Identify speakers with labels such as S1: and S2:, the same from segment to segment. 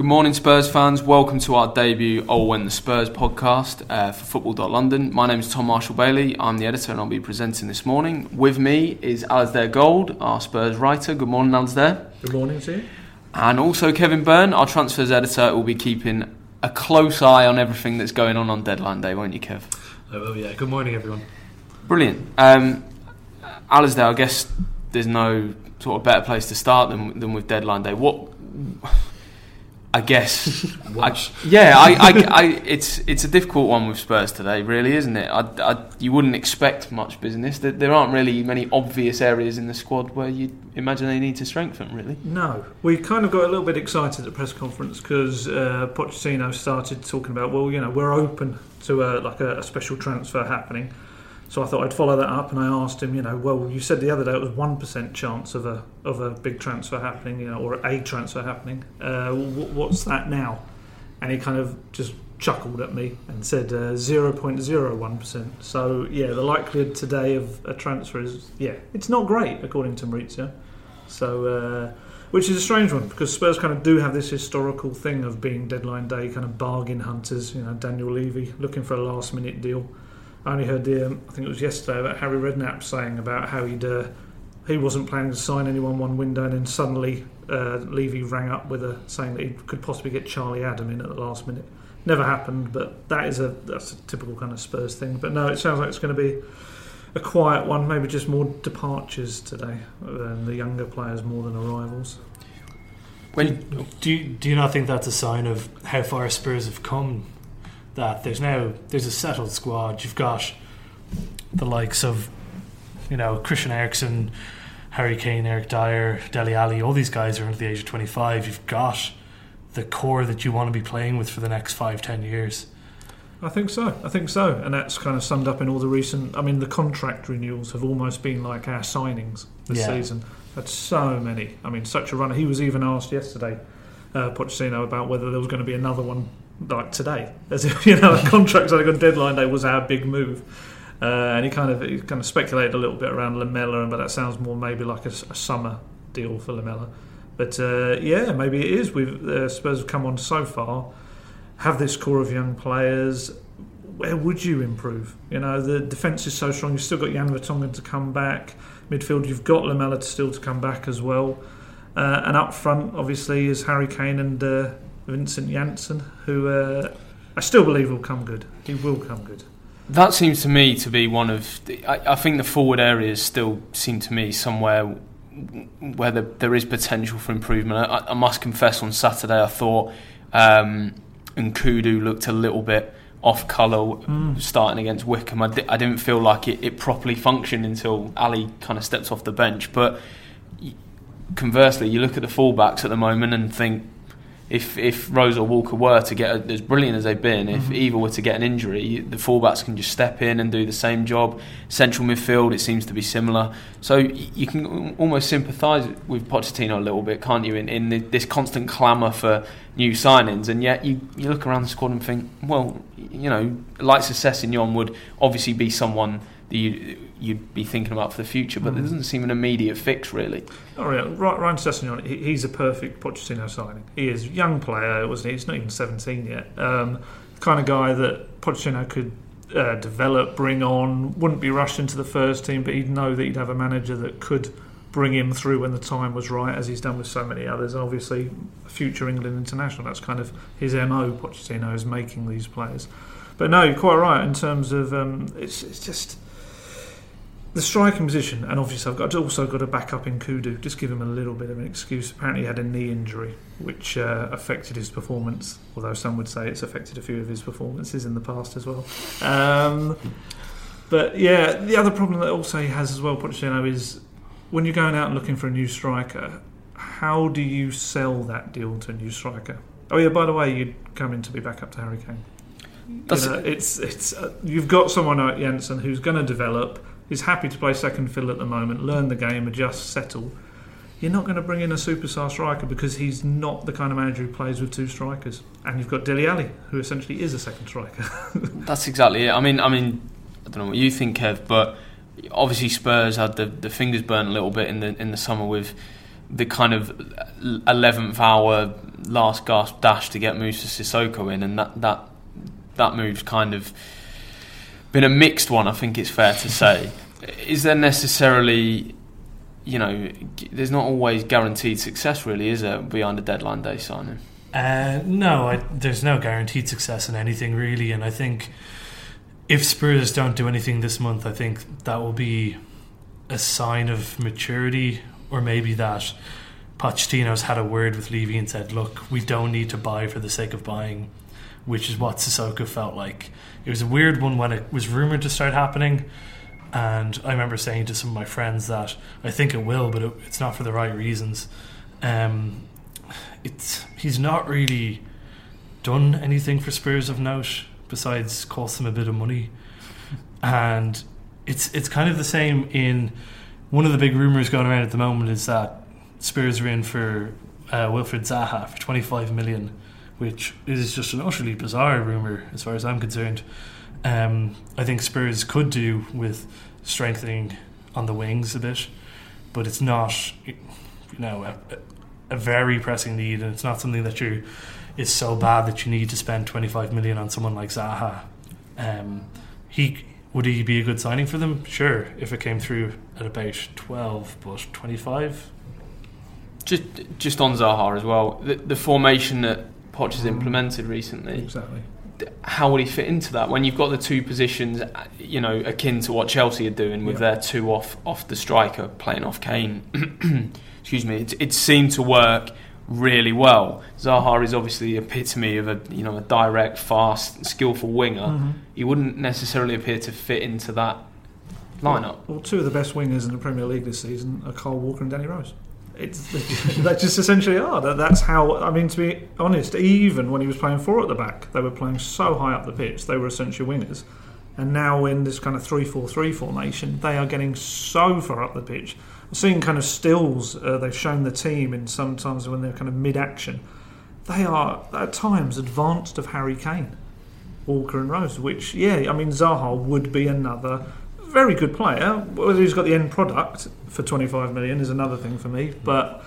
S1: Good morning, Spurs fans. Welcome to our debut All When the Spurs podcast uh, for Football.London. My name is Tom Marshall Bailey. I'm the editor and I'll be presenting this morning. With me is Alasdair Gold, our Spurs writer. Good morning, Alasdair.
S2: Good morning to you.
S1: And also Kevin Byrne, our transfers editor, will be keeping a close eye on everything that's going on on deadline day, won't you, Kev?
S3: I will, yeah. Good morning, everyone.
S1: Brilliant. Um, Alasdair, I guess there's no sort of better place to start than, than with deadline day. What I guess. I, yeah, I, I, I, it's it's a difficult one with Spurs today, really, isn't it? I, I, you wouldn't expect much business. There, there aren't really many obvious areas in the squad where you imagine they need to strengthen, really.
S2: No, we kind of got a little bit excited at the press conference because uh, Pochettino started talking about, well, you know, we're open to a, like a, a special transfer happening. So I thought I'd follow that up, and I asked him, you know, well, you said the other day it was one percent chance of a of a big transfer happening, you know, or a transfer happening. Uh, what's that now? And he kind of just chuckled at me and said uh, zero point zero one percent. So yeah, the likelihood today of a transfer is yeah, it's not great according to Mauricio. So. Uh, which is a strange one because Spurs kind of do have this historical thing of being deadline day kind of bargain hunters. You know, Daniel Levy looking for a last minute deal. I only heard the um, I think it was yesterday about Harry Redknapp saying about how he'd uh, he wasn't planning to sign anyone one window, and then suddenly uh, Levy rang up with a saying that he could possibly get Charlie Adam in at the last minute. Never happened, but that is a that's a typical kind of Spurs thing. But no, it sounds like it's going to be a quiet one. Maybe just more departures today, and the younger players more than arrivals.
S3: When do you, do you not think that's a sign of how far Spurs have come that there's now there's a settled squad. You've got the likes of you know Christian Eriksen, Harry Kane, Eric Dier, Dele Alli. All these guys are under the age of 25. You've got the core that you want to be playing with for the next five, ten years.
S2: I think so. I think so, and that's kind of summed up in all the recent. I mean, the contract renewals have almost been like our signings this yeah. season. That's so many. I mean, such a runner. He was even asked yesterday, uh, Pochettino, about whether there was going to be another one like today, as if you know a contract on deadline day was our big move. Uh, and he kind of he kind of speculated a little bit around Lamela, but that sounds more maybe like a, a summer deal for Lamela. But uh, yeah, maybe it is. We've uh, Spurs have come on so far, have this core of young players. Where would you improve? You know, the defence is so strong. You've still got Jan Vertonghen to come back. Midfield, you've got Lamela still to come back as well. Uh, and up front, obviously, is Harry Kane and uh, Vincent Janssen, who uh, I still believe will come good. He will come good.
S1: That seems to me to be one of. The, I, I, think the forward areas still seem to me somewhere where the, there is potential for improvement. I, I, must confess, on Saturday I thought um, Nkoudou looked a little bit off colour mm. starting against Wycombe. I didn't feel like it, it properly functioned until Alli kind of stepped off the bench. But conversely, you look at the fullbacks at the moment and think if if Rose or Walker were to get a, as brilliant as they've been, if mm-hmm. either were to get an injury, the fullbacks can just step in and do the same job. Central midfield, it seems to be similar. So you can almost sympathise with Pochettino a little bit, can't you? In, in the, this constant clamour for new signings, and yet you, you look around the squad and think, well, you know, like Sessegnon would obviously be someone that you you'd be thinking about for the future, but mm. there doesn't seem an immediate fix really.
S2: Oh yeah, Ryan Sessegnon, he's a perfect Pochettino signing. He is a young player, wasn't he? He's not even 17 yet. Um, the kind of guy that Pochettino could uh, develop, bring on, wouldn't be rushed into the first team, but he'd know that he'd have a manager that could bring him through when the time was right, as he's done with so many others. And obviously, future England international, that's kind of his MO, Pochettino, is making these players. But no, you're quite right in terms of um, it's, it's just the striking position, and obviously I've got also got to back up Nkoudou. just give him a little bit of an excuse. Apparently, he had a knee injury which uh, affected his performance, although some would say it's affected a few of his performances in the past as well. Um, but yeah, the other problem that also he has as well, Pochettino, is when you're going out and looking for a new striker, how do you sell that deal to a new striker? Oh yeah, by the way, you'd come in to be back up to Harry Kane. You know, it's it's uh, you've got someone like Janssen who's going to develop is happy to play second fiddle at the moment, learn the game, adjust, settle. You're not going to bring in a superstar striker because he's not the kind of manager who plays with two strikers. And you've got Dele Alli, who essentially is a second striker.
S1: That's exactly it. I mean, I mean, I don't know what you think, Kev, but obviously Spurs had the, the fingers burnt a little bit in the in the summer with the kind of eleventh hour last gasp dash to get Moussa Sissoko in, and that that that move's kind of been a mixed one. I think it's fair to say. Is there necessarily, you know, there's not always guaranteed success, really, is there, beyond a deadline day signing?
S3: Uh, no, I, there's no guaranteed success in anything really, and I think if Spurs don't do anything this month, I think that will be a sign of maturity, or maybe that Pochettino's had a word with Levy and said, "Look, we don't need to buy for the sake of buying," which is what Sissoko felt like. It was a weird one when it was rumored to start happening, and I remember saying to some of my friends that I think it will, but it, it's not for the right reasons. Um, it's he's not really done anything for Spurs of note besides cost them a bit of money, and it's it's kind of the same in one of the big rumors going around at the moment is that Spurs are in for uh, Wilfried Zaha for 25 million, which is just an utterly bizarre rumor as far as I'm concerned. Um, I think Spurs could do with strengthening on the wings a bit, but it's not, you know, a, a very pressing need, and it's not something that you is so bad that you need to spend 25 million on someone like Zaha. Um, he would he be a good signing for them? Sure, if it came through at about 12, but 25.
S1: Just just on Zaha as well, the, the formation that Poch has implemented recently.
S2: Exactly.
S1: How would he fit into that when you've got the two positions, you know, akin to what Chelsea are doing with
S2: Yeah.
S1: their two off off the striker playing off Kane? Excuse me. It, it seemed to work really well. Zaha is obviously the epitome of a you know a direct, fast, skillful winger.
S2: Mhm.
S1: He wouldn't necessarily appear to fit into that lineup.
S2: Well, two of the best wingers in the Premier League this season are Kyle Walker and Danny Rose. It's they just essentially are. That, that's how. I mean, to be honest, even when he was playing four at the back, they were playing so high up the pitch. They were essentially wingers, and now in this kind of three-four-three formation, they are getting so far up the pitch. I've seen kind of stills. Uh, they've shown the team in sometimes when they're kind of mid-action. They are at times advanced of Harry Kane, Walker and Rose. Which, yeah, I mean, Zaha would be another very good player. Whether he's got the end product for 25 million is another thing for me. But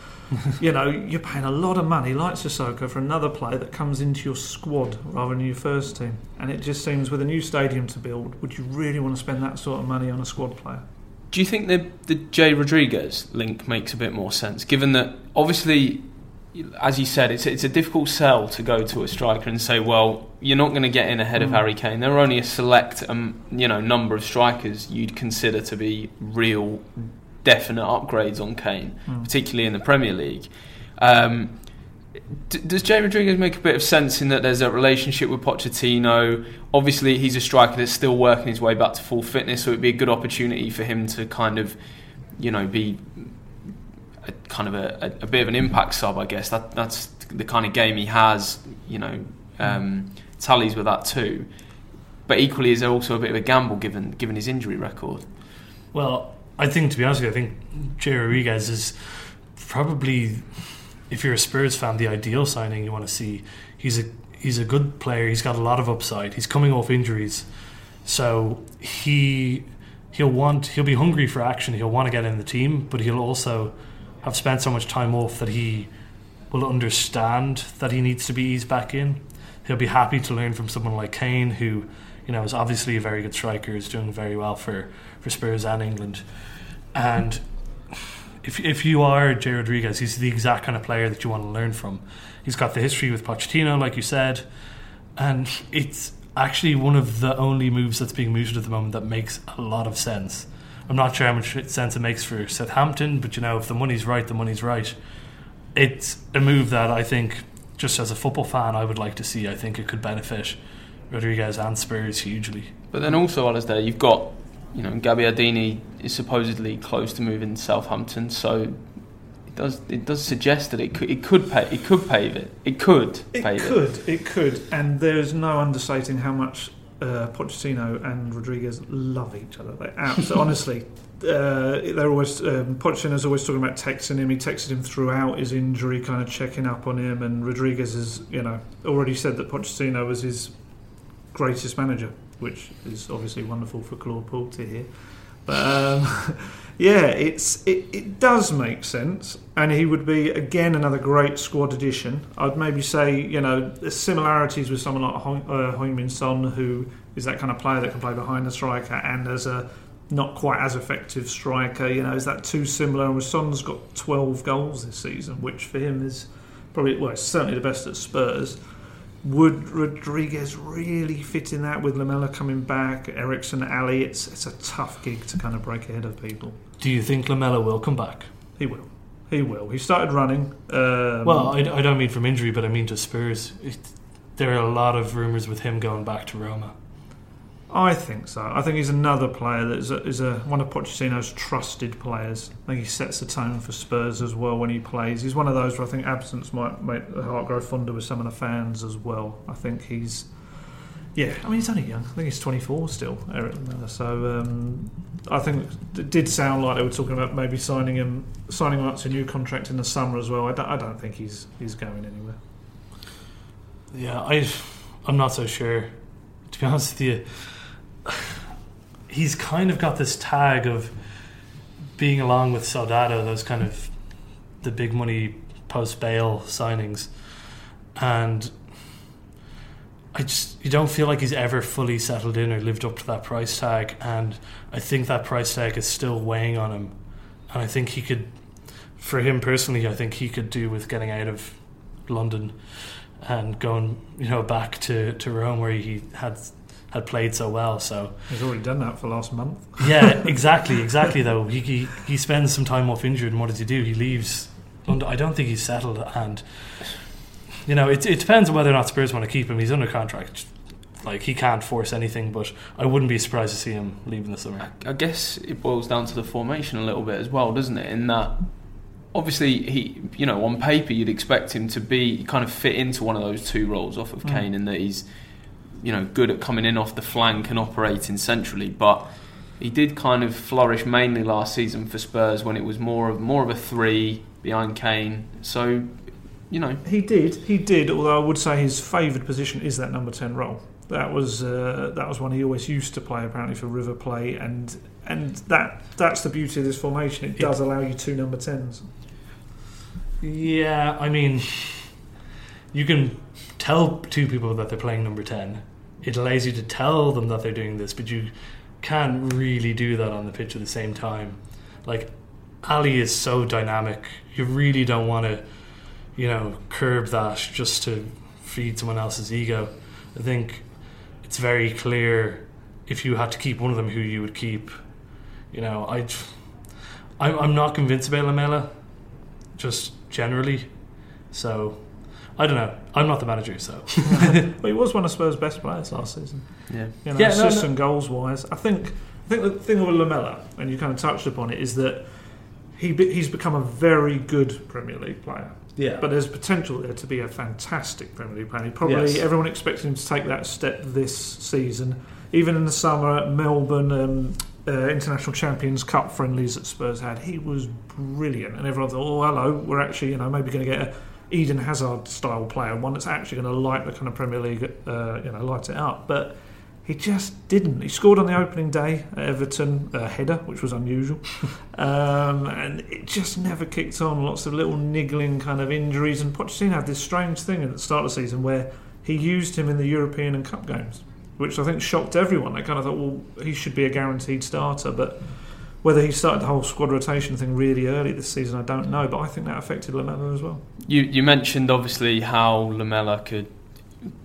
S2: you know, you're paying a lot of money, like Sissoko, for another player that comes into your squad rather than your first team. And it just seems, with a new stadium to build, would you really want to spend that sort of money on a squad player?
S1: Do you think the the Jay Rodriguez link makes a bit more sense, given that obviously, as you said, it's it's a difficult sell to go to a striker and say, well, you're not going to get in ahead of
S2: Mm.
S1: Harry Kane. There are only a select, um, you know, number of strikers you'd consider to be real, definite upgrades on Kane,
S2: Mm.
S1: particularly in the Premier League. Um, D- does Jay Rodriguez make a bit of sense in that there's a relationship with Pochettino? Obviously, he's a striker that's still working his way back to full fitness, so it'd be a good opportunity for him to kind of, you know, be kind of a, a, a bit of an impact sub, I guess. That that's the kind of game he has. You know, um, tallies with that too. But equally, is there also a bit of a gamble given given his injury record?
S3: Well, I think to be honest with you, I think Jay Rodriguez is probably, if you're a Spurs fan, the ideal signing you want to see. He's a he's a good player. He's got a lot of upside. He's coming off injuries, so he he'll want he'll be hungry for action. He'll want to get in the team, but he'll also have spent so much time off that he will understand that he needs to be eased back in. He'll be happy to learn from someone like Kane, who you know is obviously a very good striker, is doing very well for, for Spurs and England. And if if you are Jay Rodriguez, he's the exact kind of player that you want to learn from. He's got the history with Pochettino, like you said, and it's actually one of the only moves that's being mooted at the moment that makes a lot of sense. I'm not sure how much sense it makes for Southampton, but you know, if the money's right, the money's right. It's a move that I think, just as a football fan, I would like to see. I think it could benefit Rodriguez and Spurs hugely.
S1: But then also, Alasdair, you've got, you know, Gabbiadini is supposedly close to moving to Southampton, so it does it does suggest that it could it could pay it could pave it it could
S2: It
S1: pave
S2: could, it could, and there's no understating how much uh, Pochettino and Rodriguez love each other. They absolutely, honestly, uh, they're always um, Pochettino's always talking about texting him. He texted him throughout his injury, kind of checking up on him, and Rodriguez has, you know, already said that Pochettino was his greatest manager, which is obviously wonderful for Claude Puel to hear. But um, Yeah, it's it, it does make sense, and he would be again another great squad addition. I'd maybe say you know the similarities with someone like Hong, uh, Heung-min Son, who is that kind of player that can play behind the striker and as a not quite as effective striker. You know, is that too similar? And Son's got 12 goals this season, which for him is probably well, it's certainly the best at Spurs. Would Rodriguez really fit in that with Lamela coming back, Eriksen, Alli? It's it's a tough gig to kind of break ahead of people.
S3: Do you think Lamella will come back?
S2: He will. He will. He started running. Um,
S3: well, I, I, don't mean from injury, but I mean to Spurs. It, there are a lot of rumours with him going back to Roma.
S2: I think so. I think he's another player that is, a, is a, one of Pochettino's trusted players. I think he sets the tone for Spurs as well when he plays. He's one of those where I think absence might make the heart grow fonder with some of the fans as well. I think he's, yeah, I mean he's only young. I think he's 24 still, Eric So um, I think it did sound like they were talking about maybe signing him, signing him up to a new contract in the summer as well. I don't, I don't think he's he's going anywhere.
S3: Yeah, I, I'm not so sure. To be honest with you he's kind of got this tag of being along with Soldado, those kind of the big money post Bale signings, and I just you don't feel like he's ever fully settled in or lived up to that price tag, and I think that price tag is still weighing on him, and I think he could, for him personally, I think he could do with getting out of London and going you know back to to Rome where he had had played so well. So
S2: he's already done that for last month.
S3: yeah, exactly, exactly. Though he, he he spends some time off injured, and what does he do? He leaves London. I don't think he's settled, and you know it it depends on whether or not Spurs want to keep him. He's under contract. Like he can't force anything, but I wouldn't be surprised to see him leaving the summer.
S1: I guess it boils down to the formation a little bit as well, doesn't it? In that obviously he you know on paper you'd expect him to be kind of fit into one of those two roles off of mm. Kane in that he's you know good at coming in off the flank and operating centrally, but he did kind of flourish mainly last season for Spurs when it was more of more of a three behind Kane. So, you know,
S2: he did, he did. Although I would say his favoured position is that number ten role. That was uh, that was one he always used to play apparently for River Plate, and and that that's the beauty of this formation. It does allow you two number tens.
S3: Yeah, I mean, you can tell two people that they're playing number ten it allows you to tell them that they're doing this, but you can't really do that on the pitch at the same time. Like Alli is so dynamic, you really don't want to, you know, curb that just to feed someone else's ego. I think it's very clear if you had to keep one of them, who you would keep. You know, I, I'm, I'm not convinced about Lamela, just generally. So I don't know. I'm not the manager, so.
S2: well, he was one of Spurs' best players last season.
S1: Yeah.
S2: You know, yeah, assists no, no. and goals wise. I think. I think the thing with Lamela, and you kind of touched upon it, is that he he's become a very good Premier League player.
S3: Yeah.
S2: But there's potential there to be a fantastic Premier League player. He probably yes. everyone expected him to take that step this season. Even in the summer at Melbourne, um, uh, international champions cup friendlies that Spurs had, he was brilliant, and everyone thought, "Oh, hello, we're actually, you know, maybe going to get a Eden Hazard style player, one that's actually going to light the kind of Premier League, uh, you know, light it up. But he just didn't. He scored on the opening day at Everton, a header, which was unusual, um, and it just never kicked on. Lots of little niggling kind of injuries, and Pochettino had this strange thing at the start of the season where he used him in the European and Cup games, which I think shocked everyone. They kind of thought, well, he should be a guaranteed starter, but whether he started the whole squad rotation thing really early this season, I don't know, but I think that affected Lamela as well.
S1: You you mentioned obviously how Lamela could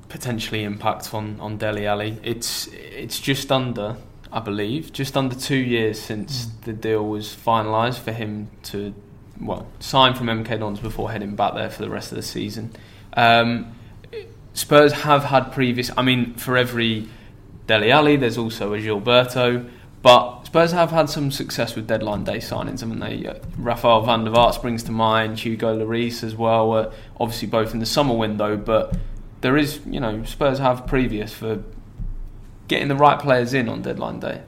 S1: potentially impact on on Dele Alli. It's it's just under, I believe, just under two years since mm. the deal was finalised for him to well sign from MK Dons before heading back there for the rest of the season. Um, Spurs have had previous. I mean, for every Dele Alli, there's also a Gilberto. But Spurs have had some success with deadline day signings, haven't they? Uh, Rafael van der Vaart springs to mind, Hugo Lloris as well, uh, obviously both in the summer window, but there is, you know, Spurs have previous for getting the right players in on deadline day.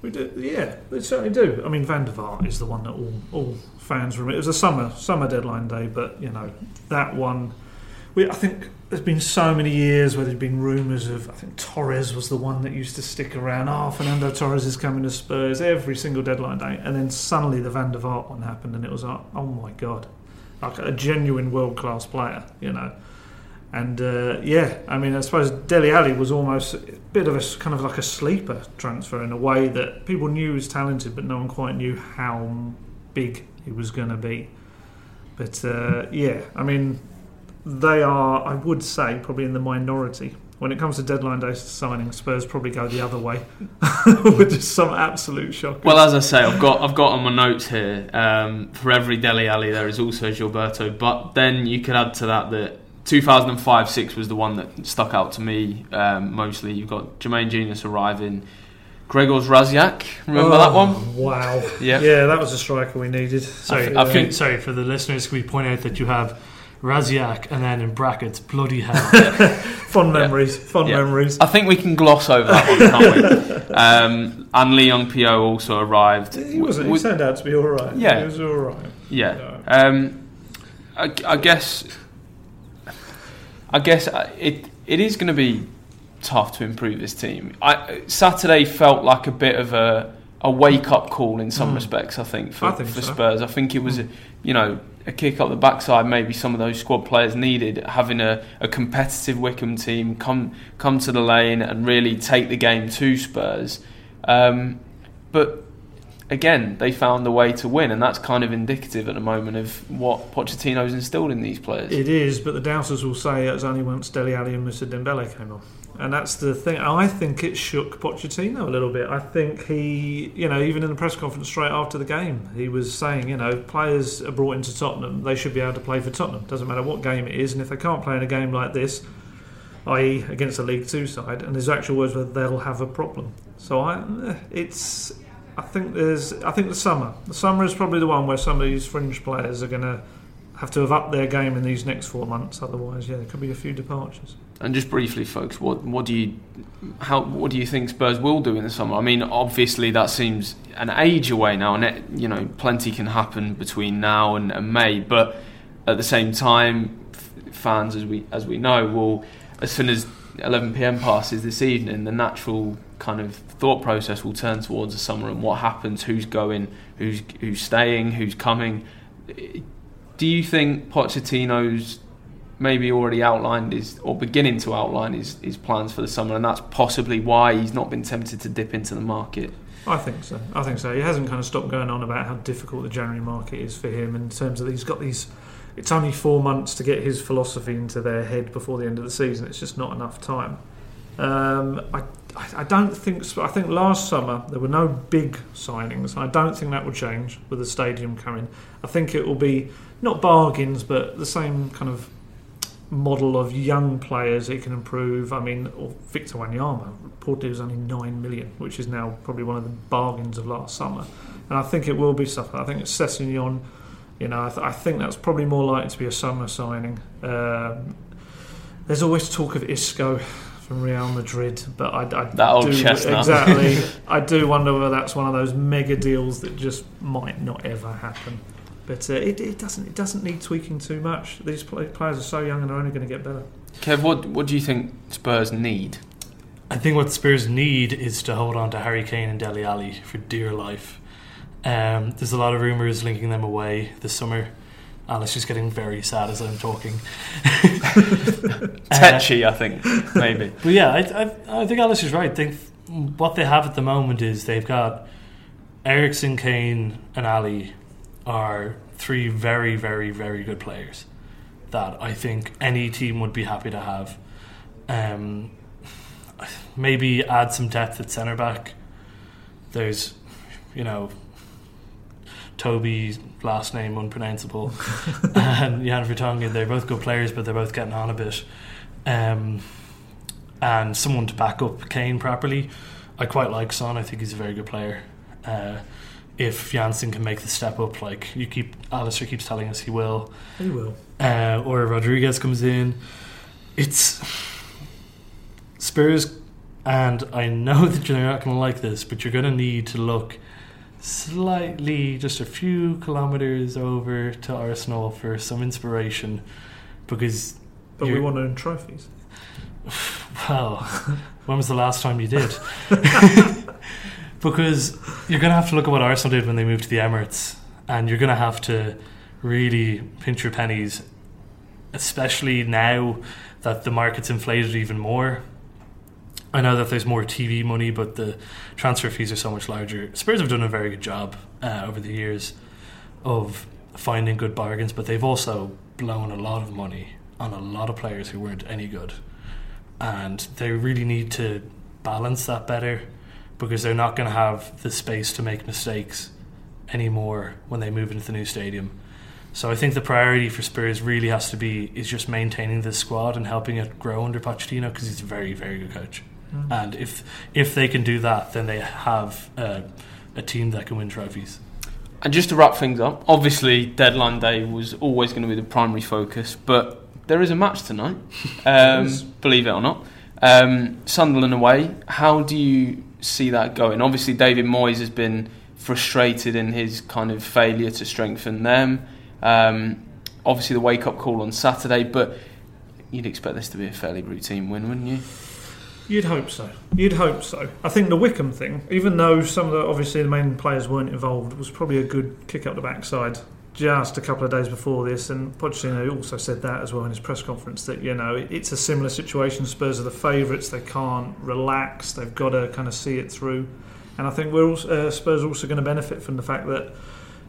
S2: We do, yeah, they certainly do. I mean, Van der Vaart is the one that all, all fans remember. It was a summer summer deadline day, but you know that one we, I think there's been so many years where there's been rumours of. I think Torres was the one that used to stick around. Oh, Fernando Torres is coming to Spurs every single deadline day, and then suddenly the Van der Vaart one happened, and it was like, oh my god, like a genuine world class player, you know. And uh, yeah, I mean, I suppose Dele Alli was almost a bit of a kind of like a sleeper transfer in a way that people knew he was talented, but no one quite knew how big he was going to be. But uh, yeah, I mean, they are, I would say, probably in the minority. When it comes to deadline day signing, Spurs probably go the other way, which is some absolute shock.
S1: Well, as I say, I've got I've got on my notes here. Um, for every Dele Alli, there is also Gilberto. But then you could add to that that 2005 6 was the one that stuck out to me um, mostly. You've got Jermaine Jenas arriving. Grzegorz Rasiak, remember
S2: oh,
S1: that one?
S2: Wow.
S1: Yeah.
S2: Yeah, that was a striker we needed.
S3: Sorry,
S1: I
S3: I
S1: think-
S3: think, sorry for the listeners. Can we point out that you have Rasiak and then in brackets bloody hell.
S2: Fond
S1: Yeah.
S2: memories, fond
S1: Yeah.
S2: memories.
S1: I think we can gloss over that one, can't we? Um, and Lee Young-pyo also arrived.
S2: He wasn't. He turned out to be all right.
S1: Yeah.
S2: he was all right.
S1: Yeah. Um, I, I guess. I guess uh, it it is going to be tough to improve this team. I, Saturday felt like a bit of a a wake up call in some
S2: Mm.
S1: respects. I think for,
S2: I think
S1: for
S2: so.
S1: Spurs. I think it was a, you know a kick up the backside. Maybe some of those squad players needed having a, a competitive Wycombe team come come to the lane and really take the game to Spurs. Um, but again, they found a way to win, and that's kind of indicative at the moment of what Pochettino's instilled in these players.
S2: It is, but the doubters will say it's only once Dele Alli and Moussa Dembele came on. And that's the thing. I think it shook Pochettino a little bit. I think he, you know, even in the press conference straight after the game, he was saying, you know, players are brought into Tottenham, they should be able to play for Tottenham. Doesn't matter what game it is, and if they can't play in a game like this, i.e., against a League Two side, and his actual words were they'll have a problem. So I, it's, I think there's, I think the summer, the summer is probably the one where some of these fringe players are going to have to have upped their game in these next four months. Otherwise, yeah, there could be a few departures.
S1: And just briefly, folks, what what do you how what do you think Spurs will do in the summer? I mean, obviously that seems an age away now, and it, you know plenty can happen between now and, and May. But at the same time, f- fans, as we as we know, will as soon as 11 p.m. passes this evening, the natural kind of thought process will turn towards the summer and what happens, who's going, who's who's staying, who's coming. Do you think Pochettino's maybe already outlined his or beginning to outline his, his plans for the summer, and that's possibly why he's not been tempted to dip into the market.
S2: I think so. I think so. He hasn't kind of stopped going on about how difficult the January market is for him in terms of he's got these. It's only four months to get his philosophy into their head before the end of the season. It's just not enough time. Um, I, I don't think. I think last summer there were no big signings. I don't think that will change with the stadium coming. I think it will be not bargains, but the same kind of model of young players it can improve. I mean, Victor Wanyama reported was only nine million, which is now probably one of the bargains of last summer. And I think it will be stuff. I think it's Sessegnon. You know, I, th- I think that's probably more likely to be a summer signing. Um, there's always talk of Isco from Real Madrid, but I, I
S1: That old
S2: do,
S1: chestnut.
S2: exactly. I do wonder whether that's one of those mega deals that just might not ever happen. But uh, it, it doesn't. It doesn't need tweaking too much. These pl- players are so young and are only going to get better.
S1: Kev, what what do you think Spurs need?
S3: I think what Spurs need is to hold on to Harry Kane and Dele Alli for dear life. Um, there's a lot of rumours linking them away this summer. Alice is getting very sad as I'm talking. Uh,
S1: I think, maybe.
S3: But yeah, I, I, I think Alice is right. I think what they have at the moment is they've got Eriksen, Kane, and Alli are three very, very, very good players that I think any team would be happy to have. Um, maybe add some depth at centre back. There's, you know, Toby's last name unpronounceable, and Jan Vertonghen. They're both good players, but they're both getting on a bit. Um, and someone to back up Kane properly. I quite like Son. I think he's a very good player. Uh, if Janssen can make the step up, like you keep, Alasdair keeps telling us he will,
S2: He will.
S3: uh, or Rodriguez comes in, it's Spurs, and I know that you're not going to like this, but you're going to need to look slightly, just a few kilometers over to Arsenal for some inspiration, because
S2: but we want to win trophies.
S3: Well, when was the last time you did? because you're going to have to look at what Arsenal did when they moved to the Emirates, and you're going to have to really pinch your pennies, especially now that the market's inflated even more. I know that there's more TV money, but the transfer fees are so much larger. Spurs have done a very good job uh, over the years of finding good bargains, but they've also blown a lot of money on a lot of players who weren't any good and they really need to balance that better because they're not going to have the space to make mistakes anymore when they move into the new stadium. So I think the priority for Spurs really has to be is just maintaining this squad and helping it grow under Pochettino because he's a very very good coach. And if if they can do that, then they have uh, a team that can win trophies.
S1: And just to wrap things up, obviously deadline day was always going to be the primary focus, but there is a match tonight. Um, believe it or not, um, Sunderland away. How do you see that going? Obviously, David Moyes has been frustrated in his kind of failure to strengthen them. Um, obviously, the wake up call on Saturday, but you'd expect this to be a fairly routine win, wouldn't you?
S2: You'd hope so. You'd hope so. I think the Wycombe thing, even though some of the obviously the main players weren't involved, was probably a good kick up the backside. Just a couple of days before this, and Pochettino also said that as well in his press conference that you know it- it's a similar situation. Spurs are the favourites; they can't relax. They've got to kind of see it through. And I think we're also, uh, Spurs are also going to benefit from the fact that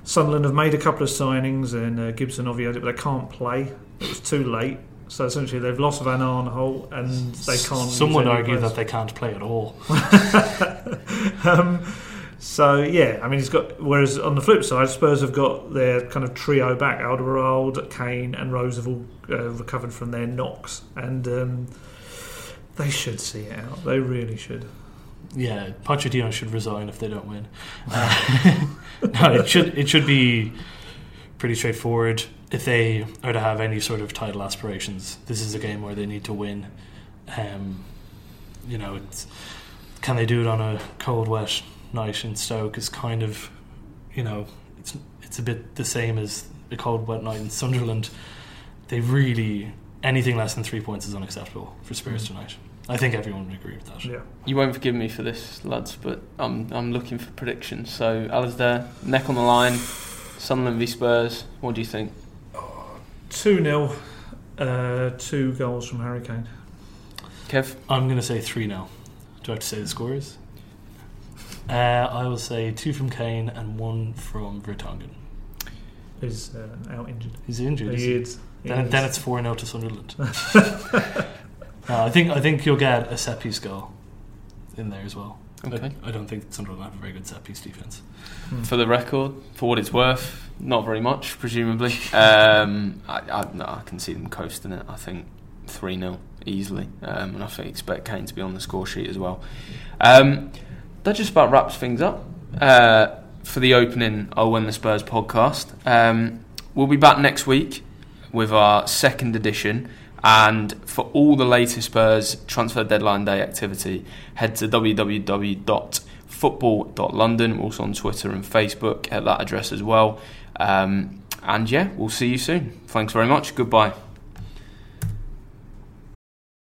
S2: Sunderland have made a couple of signings and uh, Gibson Oviedo, but they can't play. It was too late. So essentially, they've lost Van Aanholt and they can't.
S3: Some
S2: use
S3: would argue
S2: players.
S3: that they can't play at all.
S2: um, so yeah, I mean, he's got. Whereas on the flip side, Spurs have got their kind of trio back: Alderweireld, Kane, and Rose have all uh, recovered from their knocks, and um, they should see it out. They really should.
S3: Yeah, Pochettino should resign if they don't win. Uh, no, it should it should be pretty straightforward. If they are to have any sort of title aspirations, this is a game where they need to win. Um, you know, it's, can they do it on a cold, wet night in Stoke? Is kind of, you know, it's it's a bit the same as a cold, wet night in Sunderland. They really anything less than three points is unacceptable for Spurs tonight. I think everyone would agree with that.
S2: Yeah.
S1: You won't forgive me for this, lads, but I'm I'm looking for predictions. So, Alasdair, neck on the line, Sunderland v Spurs. What do you think?
S2: Two 0 uh, two goals from Harry Kane.
S1: Kev?
S3: I'm going to say 3 0. Do I have to say the scores? Uh, I will say two from Kane and one from Vertonghen.
S2: Is uh, out injured.
S3: He's injured.
S2: He
S3: he?
S2: is. He
S3: Then,
S2: is.
S3: then it's 4 0 to Sunderland. Uh, I think I think you'll get a set piece goal in there as well.
S1: Okay.
S3: I, I don't think Sunderland have a very good set piece defence.
S2: Hmm.
S1: For the record, for what it's worth, not very much, presumably. Um, I, I, no, I can see them coasting it. I think 3 0 easily. Um, and I think expect Kane to be on the score sheet as well. Um, that just about wraps things up uh, for the opening Oh When the Spurs podcast. Um, we'll be back next week with our second edition. And for all the latest Spurs transfer deadline day activity, head to www.football.london. We're also on Twitter and Facebook at that address as well. Um, and yeah, we'll see you soon. Thanks very much. Goodbye.